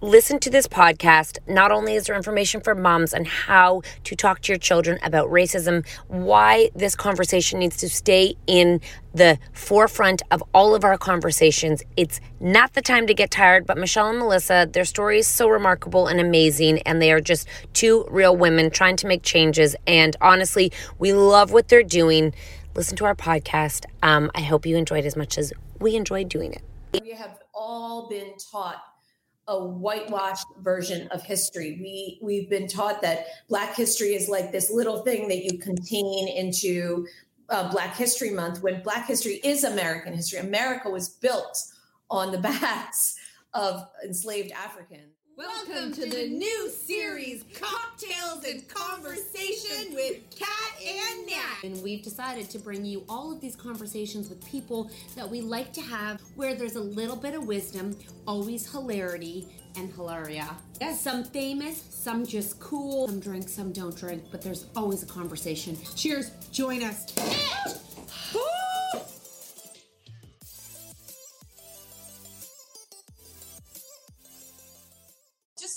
listen to this podcast. Not only is there information for moms on how to talk to your children about racism, why this conversation needs to stay in the forefront of all of our conversations. It's not the time to get tired, but Michelle and Melissa, their story is so remarkable and amazing, and they are just two real women trying to make changes. And honestly, we love what they're doing. Listen to our podcast. Um, I hope you enjoyed as much as we enjoyed doing it. We have all been taught a whitewashed version of history. We we've been taught that Black history is like this little thing that you contain into uh, Black History Month. When Black history is American history, America was built on the backs of enslaved Africans. Welcome to the new series, Cocktails and Conversation with Kat and Nat. And we've decided to bring you all of these conversations with people that we like to have where there's a little bit of wisdom, always hilarity and hilaria. Yes. Some famous, some just cool, some drink, some don't drink, but there's always a conversation. Cheers, join us.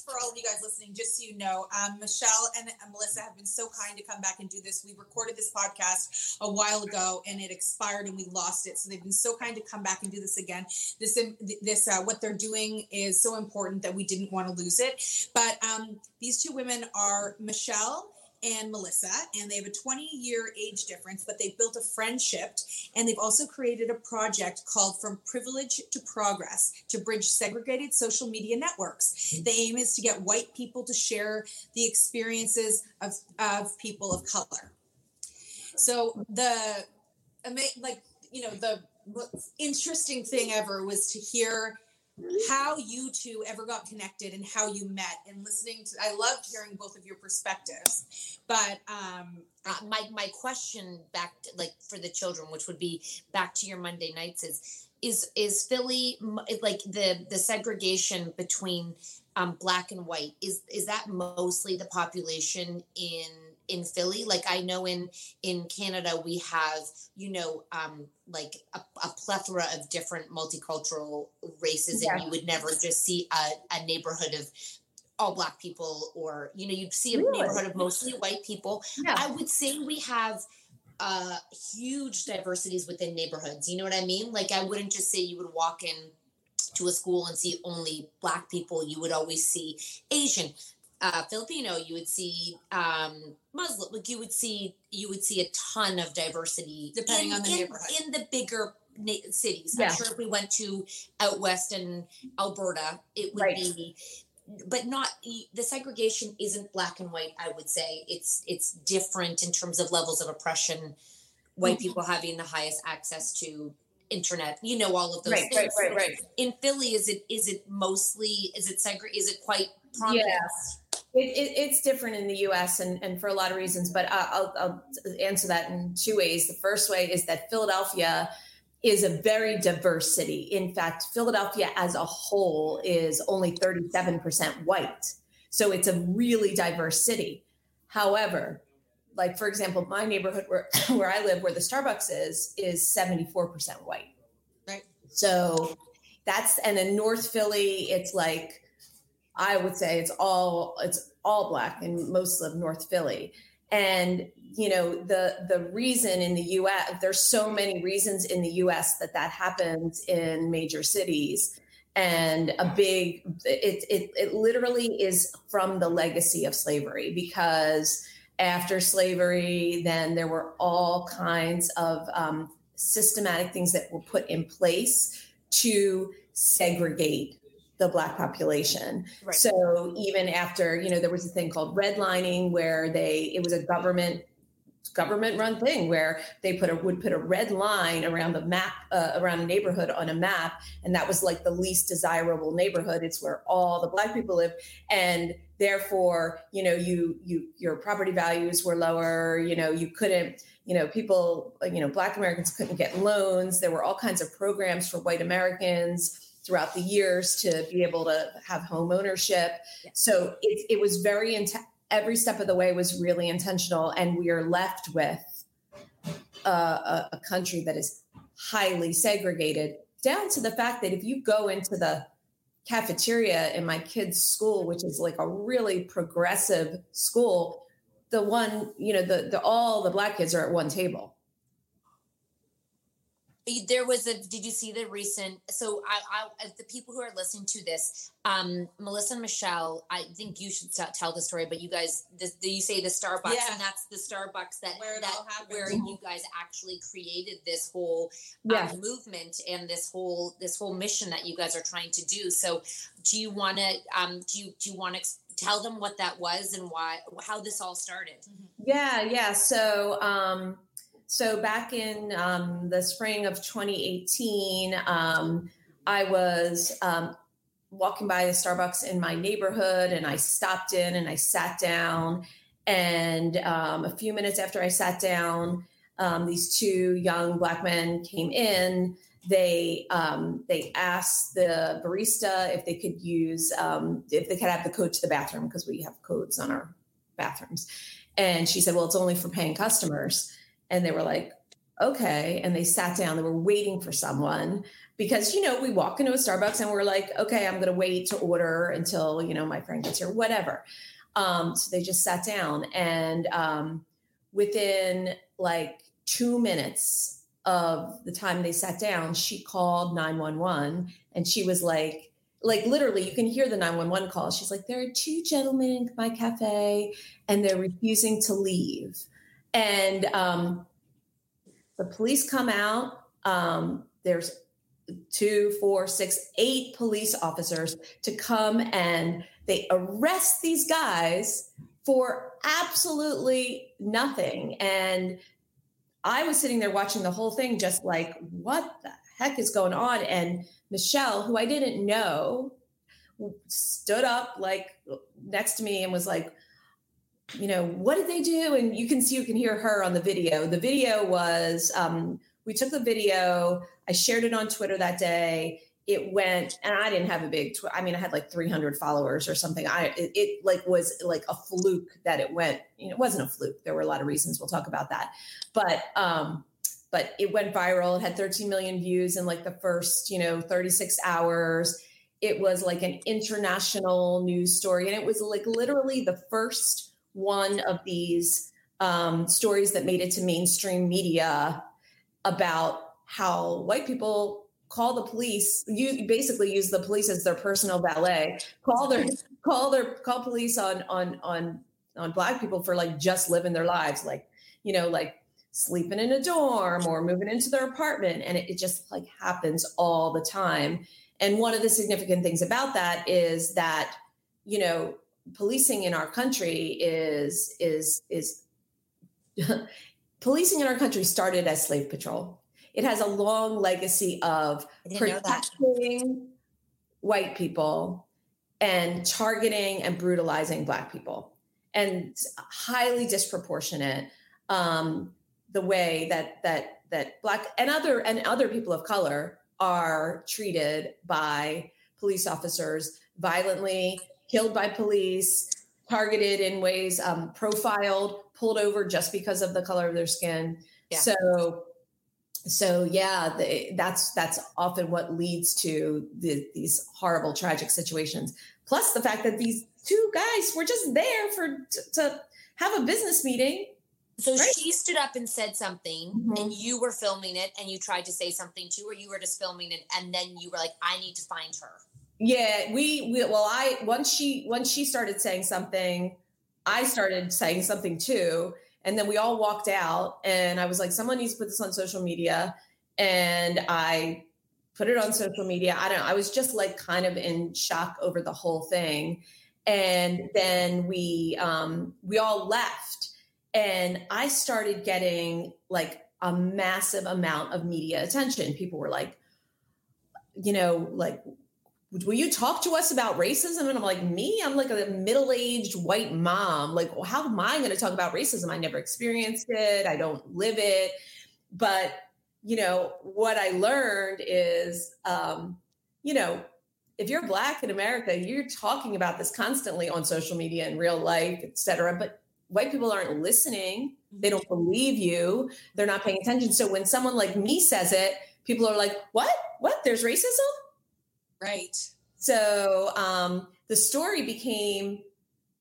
For all of you guys listening, just so you know, um, Michelle and Melissa have been so kind to come back and do this. We recorded this podcast a while ago and it expired and we lost it. So they've been so kind to come back and do this again. This, this, uh, what they're doing is so important that we didn't want to lose it. But um, these two women are Michelle and Melissa, and they have a 20 year age difference, but they've built a friendship and they've also created a project called From Privilege to Progress to bridge segregated social media networks. Mm-hmm. The aim is to get white people to share the experiences of, of people of color. So the like you know the interesting thing ever was to hear how you two ever got connected and how you met and listening to i loved hearing both of your perspectives. But um uh, my my question back to, like for the children which would be back to your monday nights is is is philly like the the segregation between um black and white is is that mostly the population in in Philly. Like I know in in Canada we have you know um, like a, a, plethora of different multicultural races, yeah. and you would never just see a, a neighborhood of all black people or you know you'd see a really? neighborhood of mostly white people. Yeah. I would say we have uh huge diversities within neighborhoods. You know what I mean? Like I wouldn't just say you would walk in to a school and see only black people. You would always see Asian, uh, Filipino, you would see um, Muslim, like you would see you would see a ton of diversity depending in, on the in, neighborhood in the bigger na- cities. Yeah. I'm sure if we went to out west in Alberta, it would Right. be, but not the segregation isn't black and white. I would say it's it's different in terms of levels of oppression. White Mm-hmm. people having the highest access to internet, you know, all of those Right, things. right, right, right. In Philly, is it is it mostly is it segre- is it quite prominent? Yes. It, it, it's different in the U.S. and, and for a lot of reasons, but I'll, I'll answer that in two ways. The first way is that Philadelphia is a very diverse city. In fact, Philadelphia as a whole is only 37% white. So it's a really diverse city. However, like for example, my neighborhood where, where I live, where the Starbucks is, is 74% white. right So that's and in North Philly, it's like I would say it's all it's all black in most of North Philly. And you know the the reason in the U.S. There's so many reasons in the U.S. that that happens in major cities, and a big it it it literally is from the legacy of slavery because after slavery, then there were all kinds of um, systematic things that were put in place to segregate the black population. Right. So even after, you know, there was a thing called redlining where they it was a government government run thing where they put a would put a red line around the map uh, around a neighborhood on a map and that was like the least desirable neighborhood. It's where all the black people live. And therefore you know you you your property values were lower. You know you couldn't you know people you know black americans couldn't get loans. There were all kinds of programs for white americans throughout the years to be able to have home ownership. So it, it was very every step of the way was really intentional and we are left with uh, a, a country that is highly segregated down to the fact that if you go into the cafeteria in my kids school which is like a really progressive school the one you know the, the all the black kids are at one table there was a did you see the recent so i i the people who are listening to this um melissa and michelle i think you should tell the story but you guys this, you say the starbucks Yeah. and that's the starbucks that Where that where you guys actually created this whole Yeah. um, movement and this whole this whole mission that you guys are trying to do so do you want to um do you do you want to tell them what that was and why how this all started Yeah, yeah. So, um, so back in um, the spring of 2018, um, I was um, walking by the Starbucks in my neighborhood, and I stopped in and I sat down. And um, a few minutes after I sat down, um, these two young black men came in. They um, they asked the barista if they could use if they could have the code to the bathroom because we have codes on our bathrooms. And she said, Well, it's only for paying customers. And they were like, Okay. And they sat down, they were waiting for someone because, you know, we walk into a Starbucks and we're like, Okay, I'm going to wait to order until, you know, my friend gets here, whatever. Um, so they just sat down. And um, within like two minutes of the time they sat down, she called 911 and she was like, like literally you can hear the 911 call she's like there are two gentlemen in my cafe and they're refusing to leave and um, the police come out um, there's two four six eight police officers to come and they arrest these guys for absolutely nothing. And i was sitting there watching the whole thing just like what the heck is going on? And michelle who i didn't know stood up like next to me and was like you know what did they do? And you can see you can hear her on the video. The video was um, we took the video i shared it on twitter that day. It went and i didn't have a big tw- i mean i had like 300 followers or something. I it, it like was like a fluke that it went you know it wasn't a fluke. There were a lot of reasons. We'll talk about that. But um but it went viral. It had 13 million views in like the first you know 36 hours. It was like an international news story. And it was like literally the first one of these um, stories that made it to mainstream media about how white people call the police you basically use the police as their personal valet call their call their call police on on on on black people for like just living their lives like you know like sleeping in a dorm or moving into their apartment. And it, it just like happens all the time. And one of the significant things about that is that you know policing in our country is is is policing in our country started as slave patrol it has a long legacy of I didn't know that. protecting white people and targeting and brutalizing black people and highly disproportionate um, the way that that that black and other and other people of color are treated by police officers violently killed by police targeted in ways um, profiled pulled over just because of the color of their skin Yeah. so so yeah the, that's that's often what leads to the, these horrible tragic situations plus the fact that these two guys were just there for to, to have a business meeting So Right. she stood up and said something, Mhm. and you were filming it, and you tried to say something too, or you were just filming it, and then you were like, "I need to find her." Yeah, we, we well, I once she once she started saying something, I started saying something too, and then we all walked out, and I was like, someone needs to put this on social media, and I put it on social media. I don't. know I was just like kind of in shock over the whole thing, and then we um, we all left, and I started getting like a massive amount of media attention. People were like, you know, like will you talk to us about racism? And I'm like, me? I'm like a middle aged white mom. Like, well, how am I going to talk about racism? I never experienced it, I don't live it. But, you know, what I learned is, um, you know, if you're black in America, you're talking about this constantly on social media in real life, et cetera. But white people aren't listening. They don't believe you. They're not paying attention. So when someone like me says it, people are like, what? What? There's racism? Right. So um, the story became,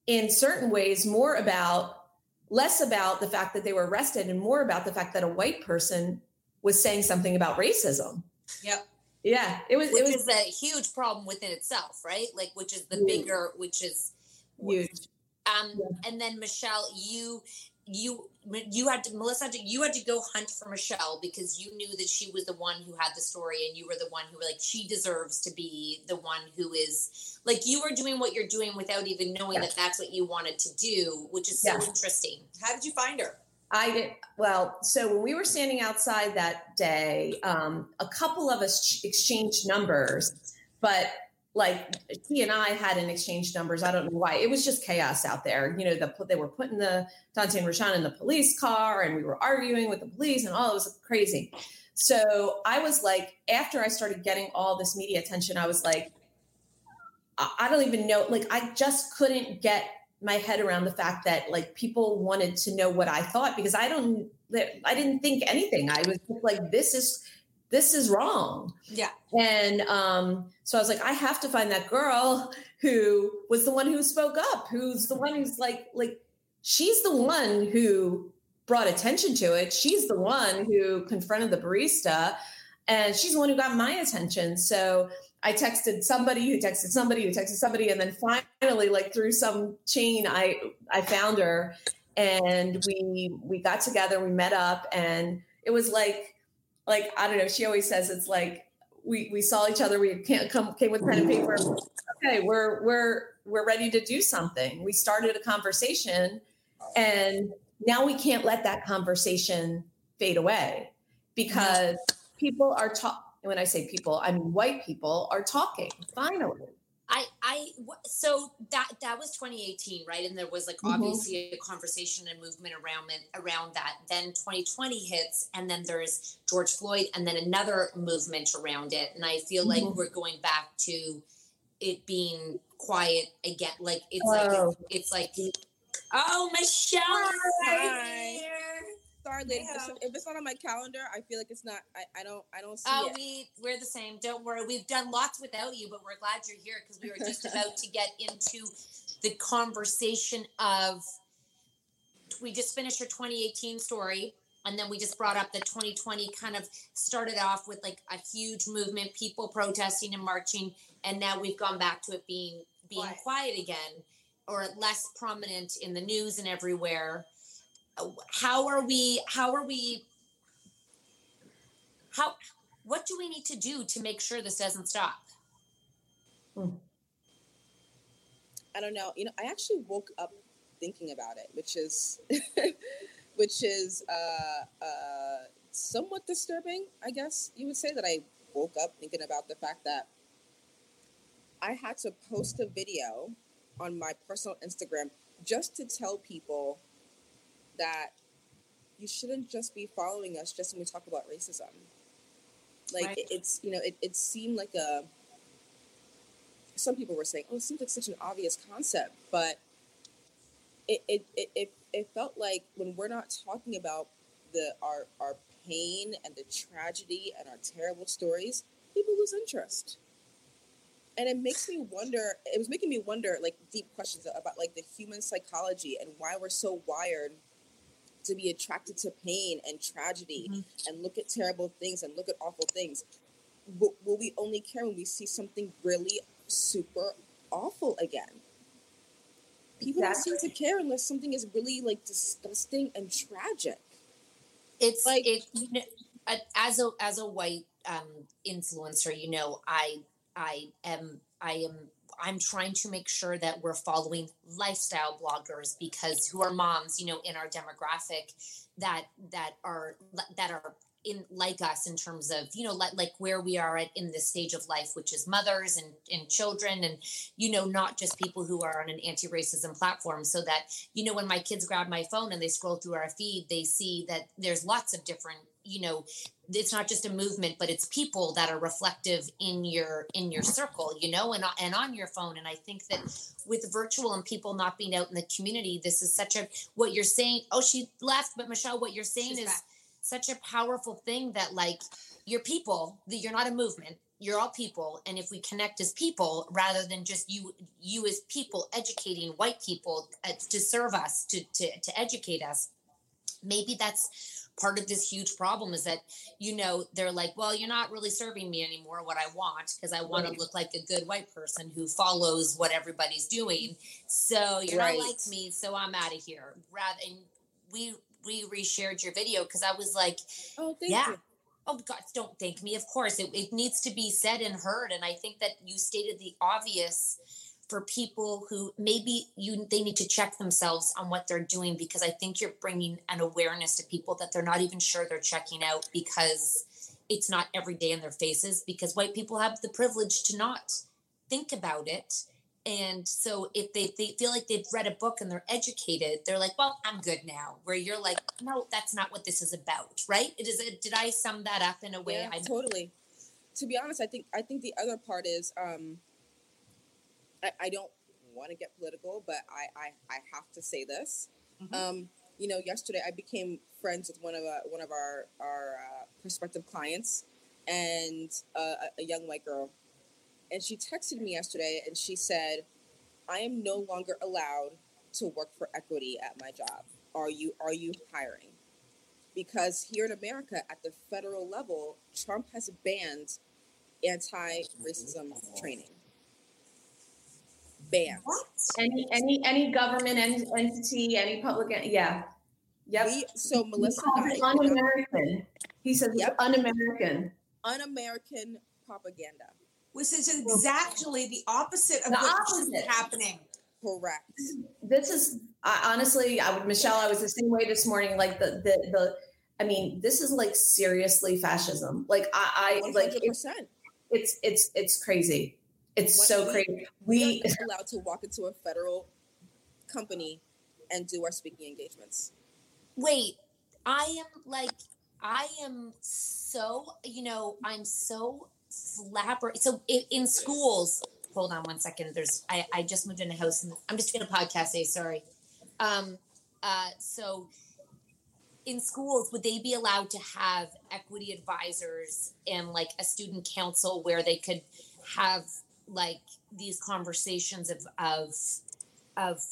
in certain ways, more about less about the fact that they were arrested and more about the fact that a white person was saying something about racism. Yep. Yeah, it was. which it was is a huge problem within itself, right? Like, which is the Huge. bigger, which is huge. Um, and then Michelle, you you you had to Melissa had to, you had to go hunt for Michelle because you knew that she was the one who had the story and you were the one who were like she deserves to be the one who is like you were doing what you're doing without even knowing that that's what you wanted to do, which is so interesting. How did you find her? I did well. So when we were standing outside that day, um, a couple of us ch- exchanged numbers, but like he and I hadn't exchanged numbers. I don't know why. It was just chaos out there. You know, the, they were putting the Donte and Rashon in the police car, and we were arguing with the police, and all it was crazy. So I was like, after I started getting all this media attention, I was like, I, I don't even know. Like, I just couldn't get my head around the fact that like people wanted to know what I thought because I don't I didn't think anything. I was like this is this is wrong. Yeah. And um so I was like I have to find that girl who was the one who spoke up, who's the one who's like like she's the one who brought attention to it. She's the one who confronted the barista and she's the one who got my attention. So I texted somebody who texted somebody who texted somebody, and then finally, like through some chain, I I found her, and we we got together, we met up, and it was like like I don't know. She always says it's like we we saw each other, we can't come came with pen and paper. Okay, we're we're we're ready to do something. We started a conversation, and now we can't let that conversation fade away because people are talking. When I say people, I mean white people are talking. Finally, I I w- so that that was 2018, right? And there was like Mhm. obviously a conversation and movement around it around that. Then 2020 hits, and then there's George Floyd, and then another movement around it. And I feel like Mhm. we're going back to it being quiet again. Like it's Oh. like it's like oh Michelle, Hi. here. Sorry. If it's- not on my calendar, I feel like it's not. I, I don't. I don't see Oh, it. we we're the same. Don't worry. We've done lots without you, but we're glad you're here because we were just about to get into the conversation of. We just finished our 2018 story, and then we just brought up the 2020 kind of started off with like a huge movement, people protesting and marching, and now we've gone back to it being being Quiet. quiet again, or less prominent in the news and everywhere. How are we? How are we? How? What do we need to do to make sure this doesn't stop? I don't know. You know, I actually woke up thinking about it, which is, which is uh, uh, somewhat disturbing. I guess you would say that I woke up thinking about the fact that I had to post a video on my personal Instagram just to tell people that you shouldn't just be following us just when we talk about racism. Like Right. it, it's you know it, it seemed like a some people were saying, "Oh, it seems like such an obvious concept," but it it, it, it, it felt like when we're not talking about the our our pain and the tragedy and our terrible stories, people lose interest. And it makes me wonder. It was making me wonder, like deep questions about like the human psychology and why we're so wired to be attracted to pain and tragedy and look at terrible things and look at awful things. Will, will we only care when we see something really super awful again? People don't seem to care unless something is really like disgusting and tragic. It's Like- it you know, as a as a white um, influencer, you know, I I am I am I'm trying to make sure that we're following lifestyle bloggers because who are moms, you know, in our demographic that that are that are in like us in terms of you know like, like where we are at in this stage of life which is mothers and, and children and you know not just people who are on an anti-racism platform. So that you know when my kids grab my phone and they scroll through our feed they see that there's lots of different you know it's not just a movement but it's people that are reflective in your in your circle you know and, and on your phone. And i think that with virtual and people not being out in the community this is such a what you're saying oh she left but michelle what you're saying She's is back. such a powerful thing that like you're people that you're not a movement. You're all people. And if we connect as people rather than just you you as people educating white people uh, to serve us to, to to educate us maybe that's part of this huge problem is that you know they're like well you're not really serving me anymore what i want because i want Right. to look like a good white person who follows what everybody's doing so you're Right. not like me so i'm out of here rather and we we reshared your video because i was like Oh, thank yeah you. oh god don't thank me of course it, it needs to be said and heard and i think that you stated the obvious for people who maybe you they need to check themselves on what they're doing because i think you're bringing an awareness to people that they're not even sure they're checking out because it's not every day in their faces because white people have the privilege to not think about it and so if they, they feel like they've read a book and they're educated they're like well i'm good now where you're like no that's not what this is about right it is did i sum that up in a way Yeah, i totally. To be honest, I think I think the other part is um, I, I don't want to get political, but I, I, I have to say this. Mm-hmm. Um, you know, yesterday I became friends with one of uh, one of our our uh, prospective clients, and uh, a, a young white girl, and she texted me yesterday, and she said, "I am no longer allowed to work for equity at my job. Are you are you hiring?" Because here in America, at the federal level, Trump has banned anti-racism training. Banned. Any any any government en- entity, any public, en- yeah, yep. We, so Melissa calls and it I, un-American. He says Yep. it's un-American. un-American propaganda. Which is exactly the opposite of The what's opposite. happening. Correct. This is I, honestly, I would Michelle. I was the same way this morning. Like the the the. I mean, this is like seriously fascism. Like I, I like hundred it's percent. it's it's it's crazy. It's so we- crazy. We are allowed to walk into a federal company and do our speaking engagements. wait i am like i am so you know i'm so flabber so in, in schools hold on one second there's i i just moved in a house and i'm just doing a podcast today sorry um uh so in schools would they be allowed to have equity advisors and like a student council where they could have like these conversations of of of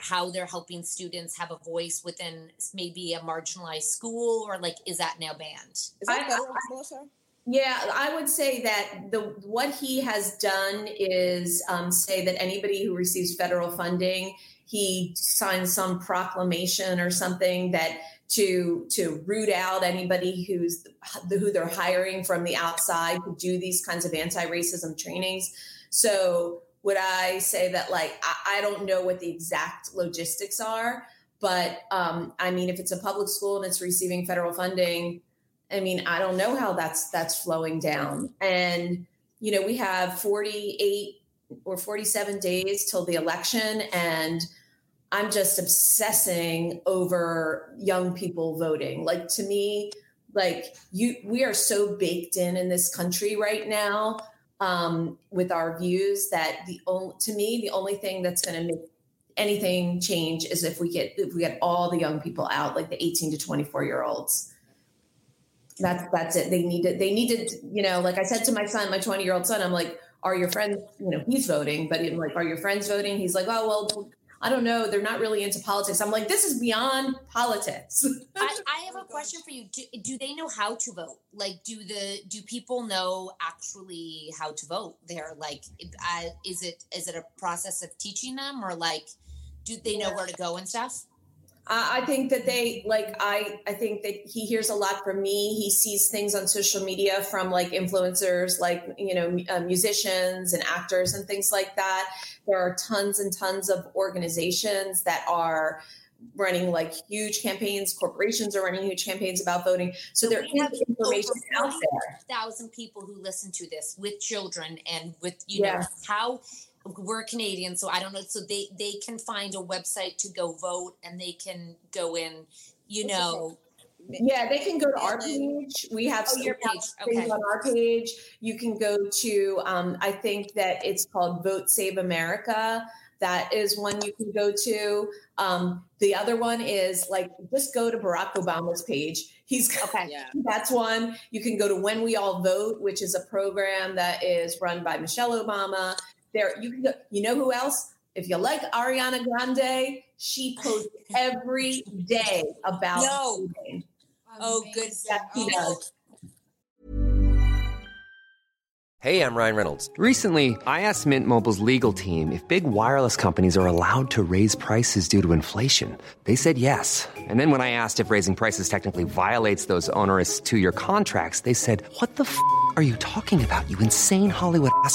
how they're helping students have a voice within maybe a marginalized school or like is that now banned Is that I- federal, Melissa? Yeah, I would say that the what he has done is um, say that anybody who receives federal funding, he signs some proclamation or something that to to root out anybody who's who they're hiring from the outside to do these kinds of anti-racism trainings. So would I say that like I, I don't know what the exact logistics are, but um, I mean if it's a public school and it's receiving federal funding, I mean, I don't know how that's that's flowing down. And you know, we have 48 or 47 days till the election and I'm just obsessing over young people voting. Like to me, like you we are so baked in in this country right now um, with our views that the only to me the only thing that's going to make anything change is if we get if we get all the young people out like the 18 to 24 year olds. That's that's it. They need to they need to you know like i said to my son my 20 year old son i'm like are your friends you know he's voting but I'm like are your friends voting? He's like oh well i don't know they're not really into politics. I'm like this is beyond politics. I, I have a question for you. Do, do they know how to vote? Like do the do people know actually how to vote They're like uh, is it is it a process of teaching them or like do they know where to go and stuff I I think that they like I I think that he hears a lot from me. He sees things on social media from like influencers, like you know uh, musicians and actors and things like that. There are tons and tons of organizations that are running like huge campaigns. Corporations are running huge campaigns about voting. So, there we have information out there. thousand people who listen to this with children and with you know how we're Canadian, so I don't know. So they they can find a website to go vote, and they can go in. You What's it know, Yeah, they can go to our page. We have Oh, your page. things Okay. on our page. You can go to. Um, I think that it's called Vote Save America. That is one you can go to. Um, the other one is like just go to Barack Obama's page. He's okay. Yeah. that's one. You can go to When We All Vote, which is a program that is run by Michelle Obama. There, you can go. You know who else? If you like Ariana Grande, she posts every day about No. voting. Oh, good. He Oh, does. Hey, I'm Ryan Reynolds. Recently, I asked Mint Mobile's legal team if big wireless companies are allowed to raise prices due to inflation. They said yes. And then when I asked if raising prices technically violates those onerous two year contracts, they said, What the f are you talking about, you insane Hollywood ass?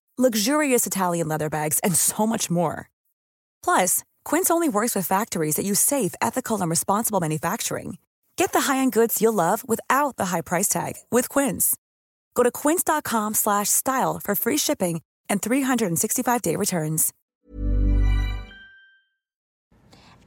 luxurious Italian leather bags, and so much more. Plus, Quince only works with factories that use safe, ethical, and responsible manufacturing. Get the high-end goods you'll love without the high price tag with Quince. Go to quince.com slash style for free shipping and 365-day returns.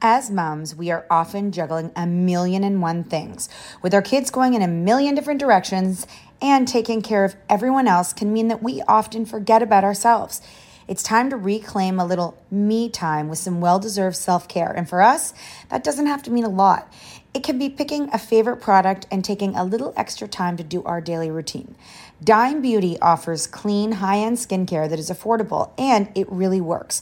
As moms, we are often juggling a million and one things. With our kids going in a million different directions and taking care of everyone else can mean that we often forget about ourselves. It's time to reclaim a little me time with some well deserved self care. And for us, that doesn't have to mean a lot. It can be picking a favorite product and taking a little extra time to do our daily routine. Dime Beauty offers clean, high end skincare that is affordable and it really works.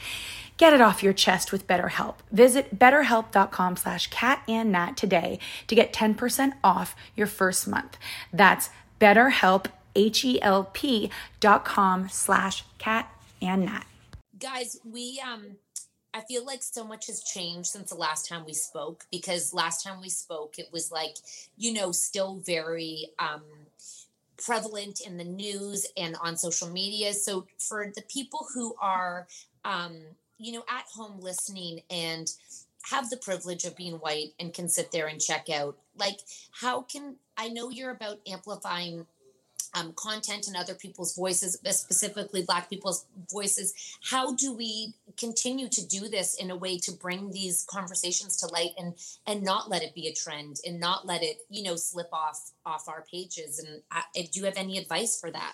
Get it off your chest with BetterHelp. Visit betterhelp.com slash cat and nat today to get 10% off your first month. That's betterhelp, H-E-L-P dot com slash cat and nat. guys we um i feel like so much has changed since the last time we spoke because last time we spoke it was like you know still very um prevalent in the news and on social media so for the people who are um you know at home listening and have the privilege of being white and can sit there and check out like how can i know you're about amplifying um, content and other people's voices, specifically Black people's voices. How do we continue to do this in a way to bring these conversations to light and and not let it be a trend and not let it you know slip off off our pages? And I, do you have any advice for that?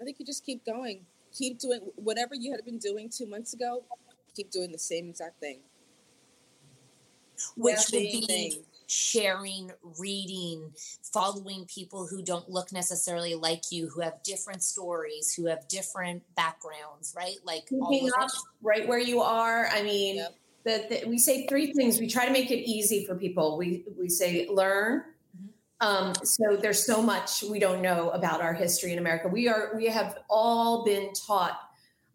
I think you just keep going, keep doing whatever you had been doing two months ago. Keep doing the same exact thing. Which would be thing sharing, reading, following people who don't look necessarily like you, who have different stories, who have different backgrounds, right? Like keeping up right where you are. I mean, yep. the, the, we say three things. We try to make it easy for people. We we say learn. Um, so there's so much we don't know about our history in America. We are we have all been taught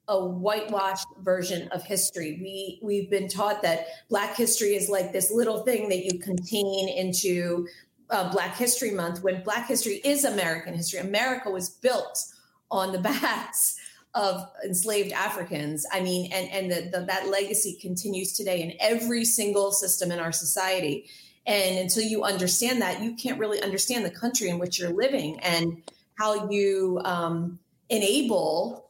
a whitewashed version of history. We we've been taught that Black history is like this little thing that you contain into uh, Black History Month, when Black history is American history. America was built on the backs of enslaved Africans. I mean, and and the, the, that legacy continues today in every single system in our society. And until you understand that, you can't really understand the country in which you're living and how you um, enable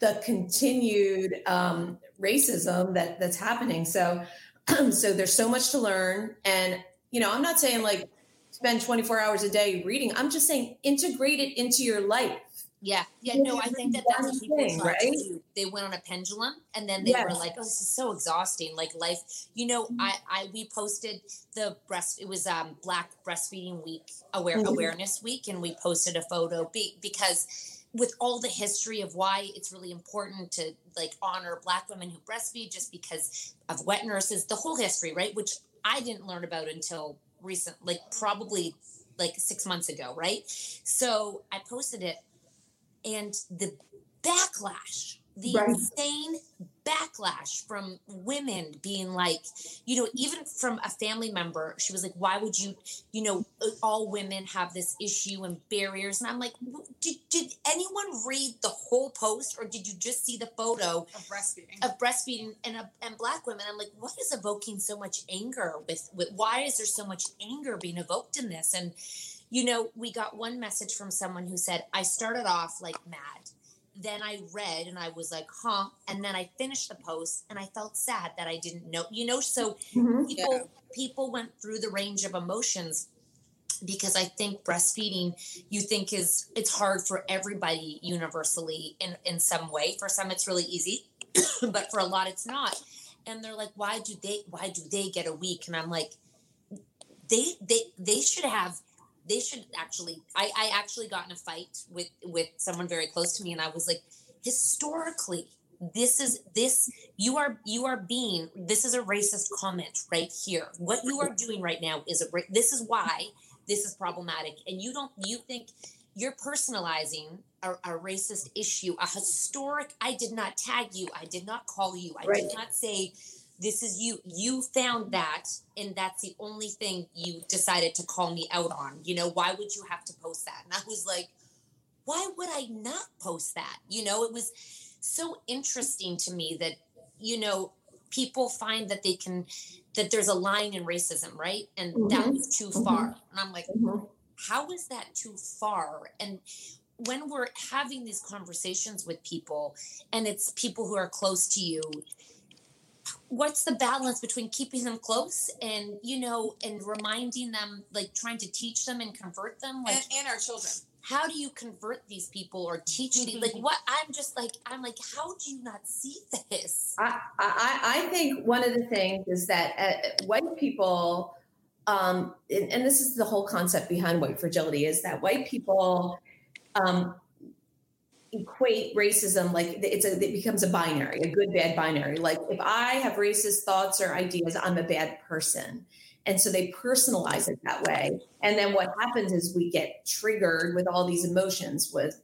the continued um, racism that that's happening. So, so there's so much to learn, and you know, I'm not saying like spend 24 hours a day reading. I'm just saying integrate it into your life. Yeah, yeah, no, I think that that's what people thing, right? do. They went on a pendulum, and then they yes. were like, "Oh, this is so exhausting." Like life, you know. Mm-hmm. I, I, we posted the breast. It was um Black Breastfeeding Week, aware mm-hmm. Awareness Week, and we posted a photo be, because with all the history of why it's really important to like honor black women who breastfeed just because of wet nurses the whole history right which i didn't learn about until recent like probably like six months ago right so i posted it and the backlash the right. insane backlash from women being like, you know, even from a family member, she was like, why would you, you know, all women have this issue and barriers? And I'm like, did, did anyone read the whole post or did you just see the photo of breastfeeding of breastfeeding and, uh, and black women? I'm like, what is evoking so much anger with, with, why is there so much anger being evoked in this? And, you know, we got one message from someone who said, I started off like mad then I read and I was like, huh. And then I finished the post and I felt sad that I didn't know, you know, so mm-hmm. people yeah. people went through the range of emotions because I think breastfeeding you think is it's hard for everybody universally in, in some way. For some it's really easy, but for a lot it's not. And they're like, why do they why do they get a week? And I'm like, they they they should have they should actually I, I actually got in a fight with with someone very close to me and i was like historically this is this you are you are being this is a racist comment right here what you are doing right now is a this is why this is problematic and you don't you think you're personalizing a, a racist issue a historic i did not tag you i did not call you i right. did not say this is you you found that and that's the only thing you decided to call me out on you know why would you have to post that and i was like why would i not post that you know it was so interesting to me that you know people find that they can that there's a line in racism right and mm-hmm. that was too mm-hmm. far and i'm like mm-hmm. how is that too far and when we're having these conversations with people and it's people who are close to you what's the balance between keeping them close and you know and reminding them like trying to teach them and convert them? Like and, and our children. how do you convert these people or teach these like what i'm just like i'm like how do you not see this? I i, I think one of the things is that uh, white people um and, and, this is the whole concept behind white fragility is that white people um equate racism like it's a it becomes a binary a good bad binary. Like if i have racist thoughts or ideas i'm a bad person. And so they personalize it that way. And then what happens is we get triggered with all these emotions with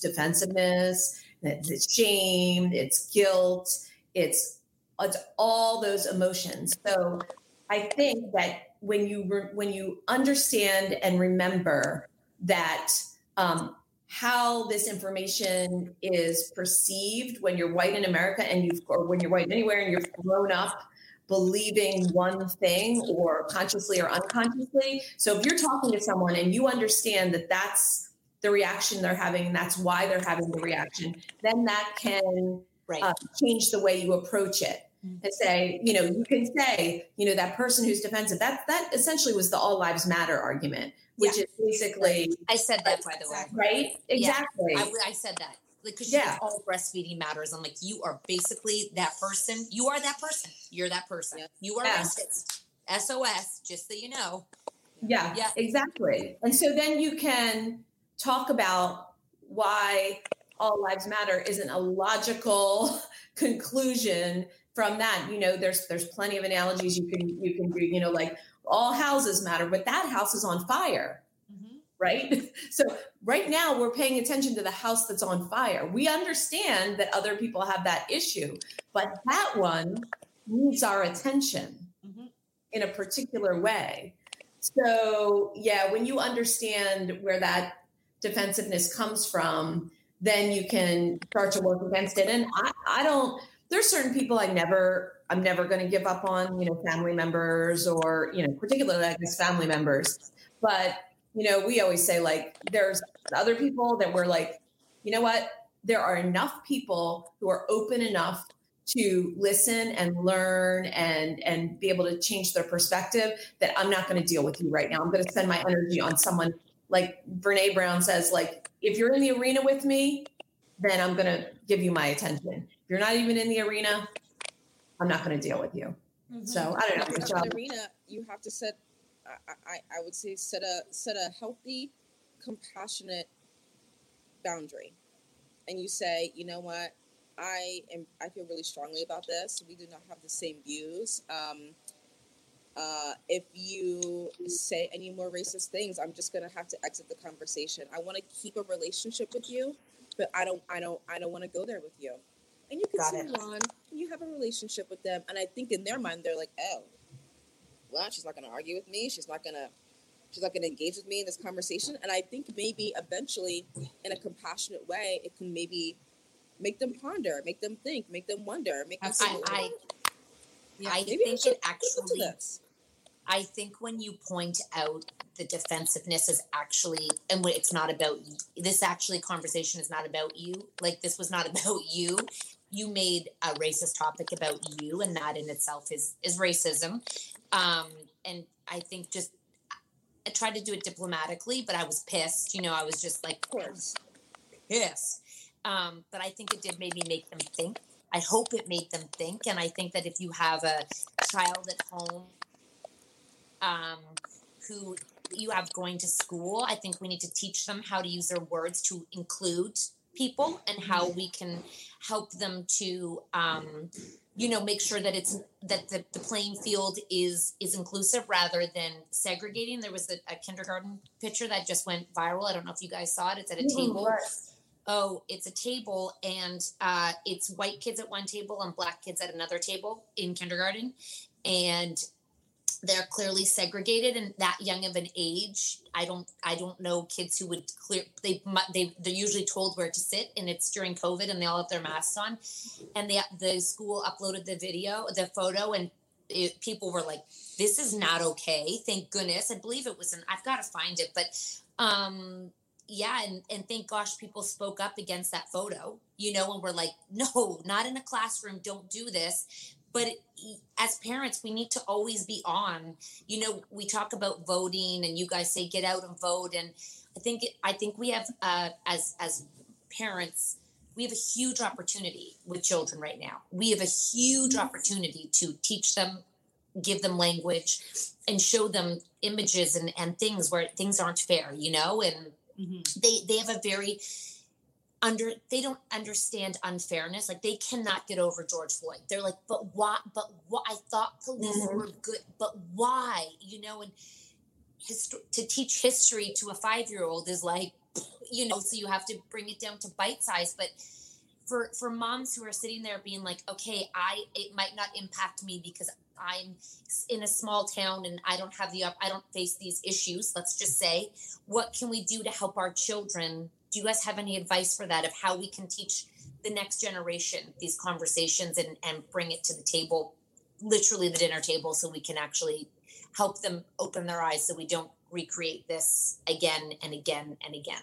defensiveness it's shame it's guilt it's it's all those emotions. So i think that when you when you understand and remember that um, how this information is perceived when you're white in America and you've, or when you're white anywhere and you've grown up believing one thing or consciously or unconsciously. So if you're talking to someone and you understand that that's the reaction they're having and that's why they're having the reaction, then that can right. uh, change the way you approach it. And say, you know, you can say, you know, that person who's defensive. That that essentially was the all lives matter argument, which Yeah. is basically I said that by the way. right. Exactly. Yeah, I, I said that. Like, because Yeah. all breastfeeding matters. I'm like, you are basically that person. You are that person. You're that person. You are Yeah. racist. SOS, just so you know. Yeah, Yeah. exactly. And so then you can talk about why all lives matter isn't a logical conclusion from that. You know, there's there's plenty of analogies you can you can do, you know, like all houses matter, but that house is on fire. Mm-hmm. Right. So right now we're paying attention to the house that's on fire. We understand that other people have that issue, but that one needs our attention mm-hmm. in a particular way. So, yeah, when you understand where that defensiveness comes from, then you can start to work against it. And I, I don't, there's certain people I never, I'm never going to give up on, you know, family members or, you know, particularly I guess family members. But, you know, we always say like there's other people that we're like, you know what? There are enough people who are open enough to listen and learn and and be able to change their perspective that I'm not going to deal with you right now. I'm going to spend my energy on someone like Brene Brown says like if you're in the arena with me, then I'm going to give you my attention. You're not even in the arena, I'm not going to deal with you. So I don't know. If you're Michelle. not in the arena, you have to set. I, I, I would say set a set a healthy, compassionate boundary, and you say, you know what, I am. I feel really strongly about this. We do not have the same views. Um, uh, if you say any more racist things, I'm just gonna have to exit the conversation. I want to keep a relationship with you, but I don't. I don't. I don't want to go there with you. And you Got continue it. on. You have a relationship with them, and I think in their mind they're like, oh, well, she's not going to argue with me. She's not going to. She's not going to engage with me in this conversation. And I think maybe eventually, in a compassionate way, it can maybe make them ponder, make them think, make them wonder, make them. say, I, I, Yeah, I maybe think should it listen to actually. I think when you point out the defensiveness is actually, and it's not about you, this actually conversation is not about you. Like this was not about you. You made a racist topic about you, and that in itself is is racism. Um, and I think just I tried to do it diplomatically, but I was pissed. You know, I was just like, pissed. Um, but I think it did maybe make them think. I hope it made them think. And I think that if you have a child at home um, who you have going to school, I think we need to teach them how to use their words to include people and how we can help them to um, you know make sure that it's that the, the playing field is is inclusive rather than segregating. There was a, a kindergarten picture that just went viral. I don't know if you guys saw it. It's at a Mhm, table. Oh it's a table and uh, it's white kids at one table and black kids at another table in kindergarten. And they're clearly segregated and that young of an age i don't i don't know kids who would clear they they they're usually told where to sit and it's during covid and they all have their masks on. And the the school uploaded the video the photo and it, people were like this is not okay thank goodness. I believe it was in i've got to find it but um yeah and and thank gosh people spoke up against that photo you know and we're like no not in a classroom don't do this but as parents we need to always be on. You know we talk about voting and you guys say get out and vote. And i think i think we have uh, as as parents we have a huge opportunity with children right now. We have a huge opportunity to teach them give them language and show them images and, and things where things aren't fair you know and they they have a very under they don't understand unfairness. Like they cannot get over george floyd. They're like but why but what i thought police Mhm. were good but why? You know and hist- to teach history to a five year old is like you know so you have to bring it down to bite size but for for moms who are sitting there being like okay i it might not impact me because i'm in a small town and i don't have the i don't face these issues let's just say what can we do to help our children do you guys have any advice for that of how we can teach the next generation these conversations and and bring it to the table literally the dinner table so we can actually help them open their eyes so we don't recreate this again and again and again.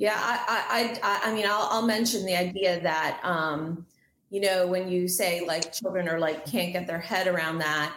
Yeah, I, I, I, I mean, I'll, I'll mention the idea that, um, you know, when you say like children are like can't get their head around that,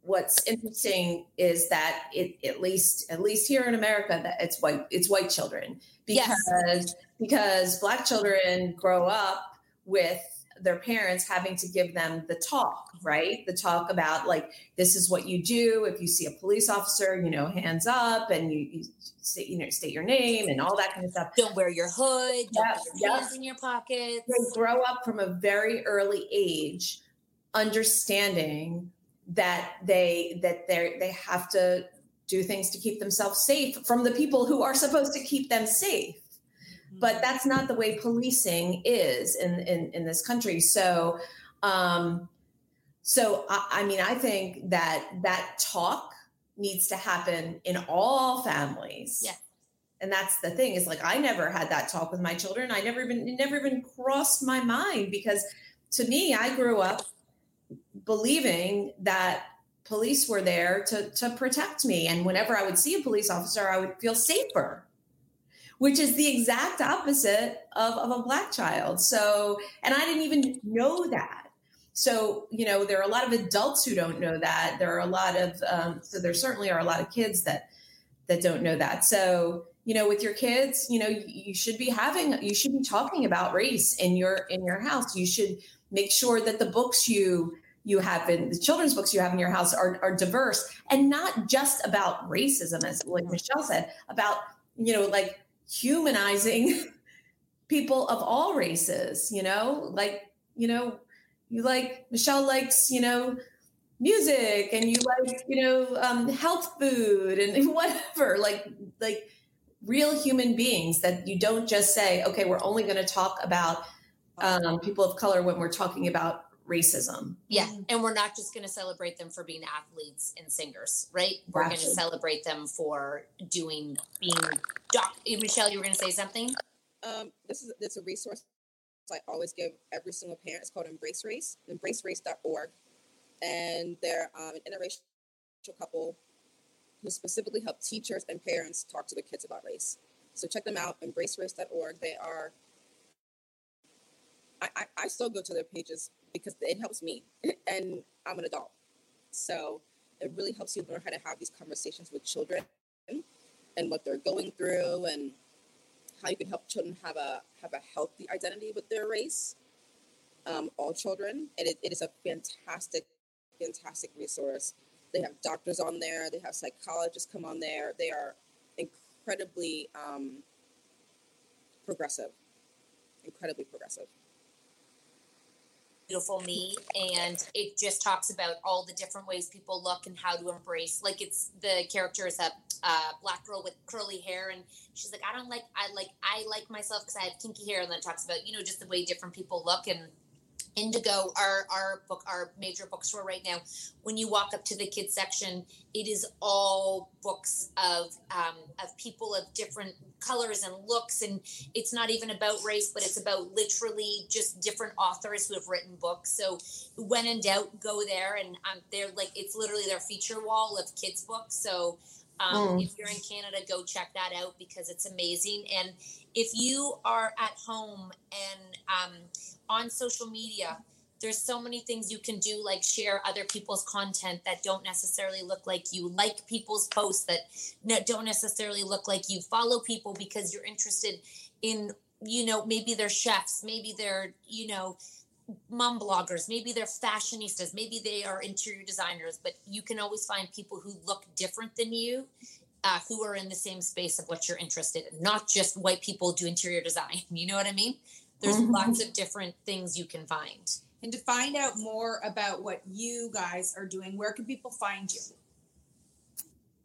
what's interesting is that it at least at least here in America that it's white it's white children because Yes. because black children grow up with their parents having to give them the talk right the talk about like this is what you do if you see a police officer you know hands up and you, you say you know state your name and all that kind of stuff Don't wear your hood. Don't Yep, put your yep. hands in your pockets. they grow up from a very early age understanding that they that they they have to do things to keep themselves safe from the people who are supposed to keep them safe but that's not the way policing is in in, in this country. So um so I, I mean i think that that talk needs to happen in all families. Yeah. and that's the thing is like i never had that talk with my children. I never even it never even crossed my mind because to me i grew up believing that police were there to to protect me. And whenever i would see a police officer i would feel safer which is the exact opposite of, of a black child. So and i didn't even know that. So you know there are a lot of adults who don't know that. There are a lot of um, so there certainly are a lot of kids that that don't know that. So you know with your kids you know you, you should be having you should be talking about race in your in your house. You should make sure that the books you you have in the children's books you have in your house are, are diverse and not just about racism as like michelle said about you know like humanizing people of all races you know? Like you know you like michelle likes you know music and you like you know um, health food and whatever like like real human beings that you don't just say okay we're only going to talk about um, people of color when we're talking about racism Yeah, and we're not just going to celebrate them for being athletes and singers, right? We're going to celebrate them for doing being doc. Michelle, you were going to say something. Um, this is this is a resource I always give every single parent. It's called Embrace Race, embracerace.org. And they're um, an interracial couple who specifically help teachers and parents talk to their kids about race. So check them out, embracerace.org. They are, I, I, still go to their pages because it helps me, and I'm an adult. So it really helps you learn how to have these conversations with children and what they're going through and how you can help children have a have a healthy identity with their race. Um, all children, and it, it is a fantastic, fantastic resource. They have doctors on there. They have psychologists come on there. They are incredibly um, progressive, incredibly progressive. Beautiful me and it just talks about all the different ways people look and how to embrace like it's the character is a uh, black girl with curly hair and she's like i don't like i like i like myself because i have kinky hair and then it talks about you know just the way different people look and Indigo, our our book, our major bookstore right now. When you walk up to the kids section, it is all books of um, of people of different colors and looks, and it's not even about race, but it's about literally just different authors who have written books. So, when in doubt, go there, and um, they're like it's literally their feature wall of kids books. So. Um, Mm. If you're in Canada, go check that out because it's amazing. And if you are at home and um, on social media, there's so many things you can do, like share other people's content that don't necessarily look like you, like people's posts that don't necessarily look like you. Follow people because you're interested in, you know, maybe they're chefs, maybe they're, you know, mom bloggers, maybe they're fashionistas, maybe they are interior designers, but you can always find people who look different than you. Uh, who are in the same space of what you're interested in, not just white people do interior design. You know what I mean? There's Mhm. lots of different things you can find. And to find out more about what you guys are doing, where can people find you?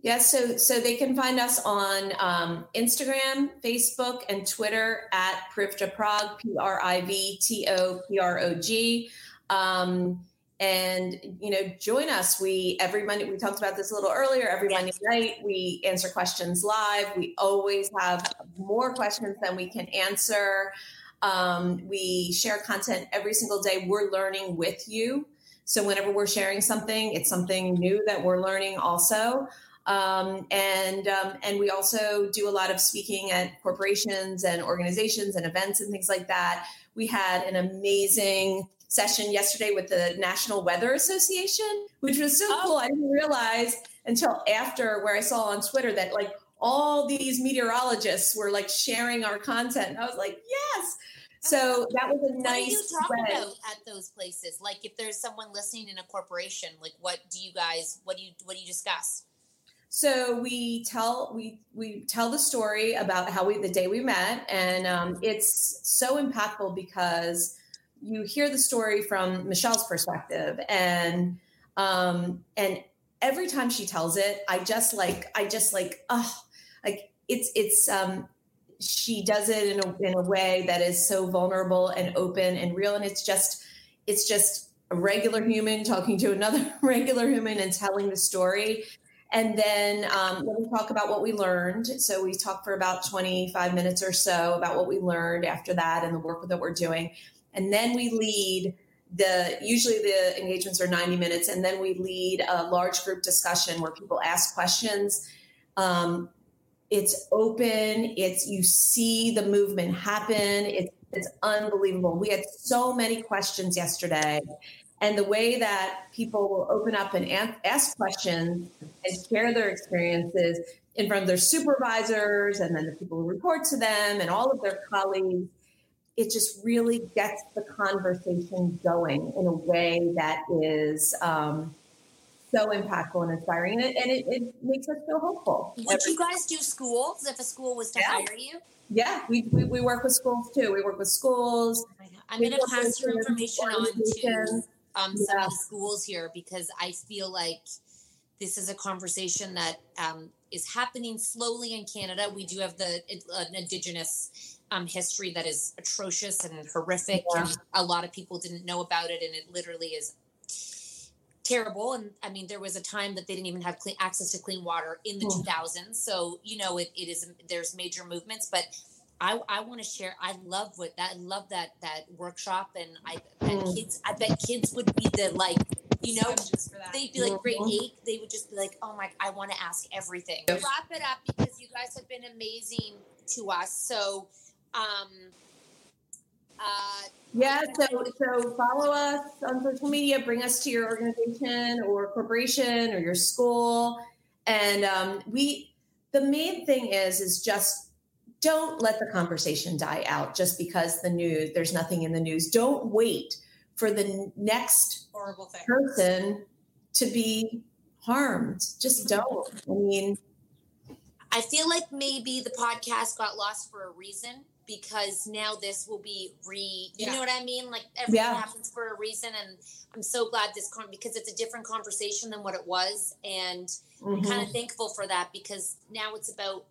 Yeah, so so they can find us on um, Instagram, Facebook, and Twitter at Priv to Prog, P R I V T O P R O G. Um, and you know, join us. We every Monday we talked about this a little earlier. Every Monday night we answer questions live. We always have more questions than we can answer. Um, we share content every single day. We're learning with you. So whenever we're sharing something, it's something new that we're learning also. Um, and um, and we also do a lot of speaking at corporations and organizations and events and things like that. We had an amazing session yesterday with the National Weather Association, which was so cool. I didn't realize until after where I saw on Twitter that like all these meteorologists were like sharing our content. I was like, yes. So that was a nice. What do you talk way. about at those places? Like if there's someone listening in a corporation, like what do you guys what do you what do you discuss? So we tell we we tell the story about how we the day we met, and um, it's so impactful because you hear the story from Michelle's perspective, and um, and every time she tells it, I just like I just like oh like it's it's um, she does it in a in a way that is so vulnerable and open and real, and it's just it's just a regular human talking to another regular human and telling the story. And then, um, then we talk about what we learned. So we talk for about 25 minutes or so about what we learned after that and the work that we're doing. And then we lead the, usually the engagements are 90 minutes. And then we lead a large group discussion where people ask questions. Um, it's open. It's, you see the movement happen. It's, it's unbelievable. We had so many questions yesterday and the way that people will open up and ask questions and share their experiences in front of their supervisors and then the people who report to them and all of their colleagues it just really gets the conversation going in a way that is um, so impactful and inspiring and it, and it, it makes us feel hopeful Would you guys do schools if a school was to Yeah. hire you? yeah we, we, we work with schools too we work with schools I'm going to pass your information on to um, some Yeah. of the schools here because I feel like this is a conversation that um, is happening slowly in Canada. We do have the uh, Indigenous um, history that is atrocious and horrific, Yeah. and a lot of people didn't know about it, and it literally is terrible. And I mean, there was a time that they didn't even have clean access to clean water in the Hmm. 2000s. So you know, it, it is there's major movements, but. I, I want to share. I love what that. I love that that workshop, and I bet Mm. kids. I bet kids would be the like, you know, they'd be like grade Mhm. eight. They would just be like, oh my, I want to ask everything. Wrap it up because you guys have been amazing to us. So, um, uh, Yeah, so so follow us on social media. Bring us to your organization or corporation or your school, and um, we. The main thing is is just don't let the conversation die out just because the news there's nothing in the news. Don't wait for the next Horrible thing. person to be harmed. Just don't. I mean, I feel like maybe the podcast got lost for a reason because now this will be re you Yeah. know what I mean? Like everything Yeah. happens for a reason and I'm so glad this con because it's a different conversation than what it was and I'm mm-hmm. kind of thankful for that because now it's about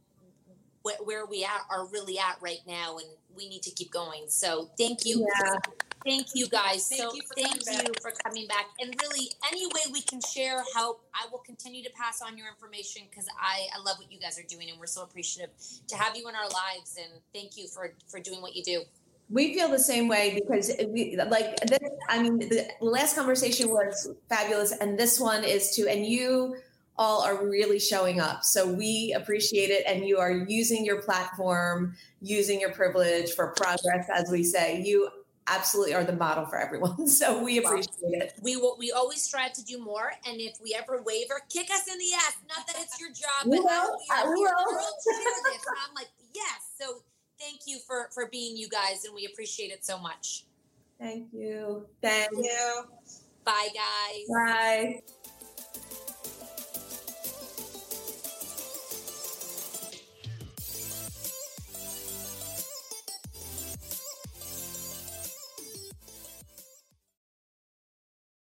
wh- where we at, are really at right now and we need to keep going. So thank you. Yeah. Thank you guys. Thank so you for thank coming you for coming back. And really any way we can share help, I will continue to pass on your information because I, I love what you guys are doing and we're so appreciative to have you in our lives and thank you for for doing what you do. We feel the same way because we like this. I mean, the last conversation was fabulous, and this one is too. And you all are really showing up, so we appreciate it. And you are using your platform, using your privilege for progress, as we say. You absolutely are the model for everyone, so we appreciate it. We will we always strive to do more and if we ever waver, kick us in the ass. Not that it's your job, We but will. we are we here. will. Share this. And I'm like, yes. So thank you for for being you guys and we appreciate it so much. Thank you. Thank you. Bye guys. Bye.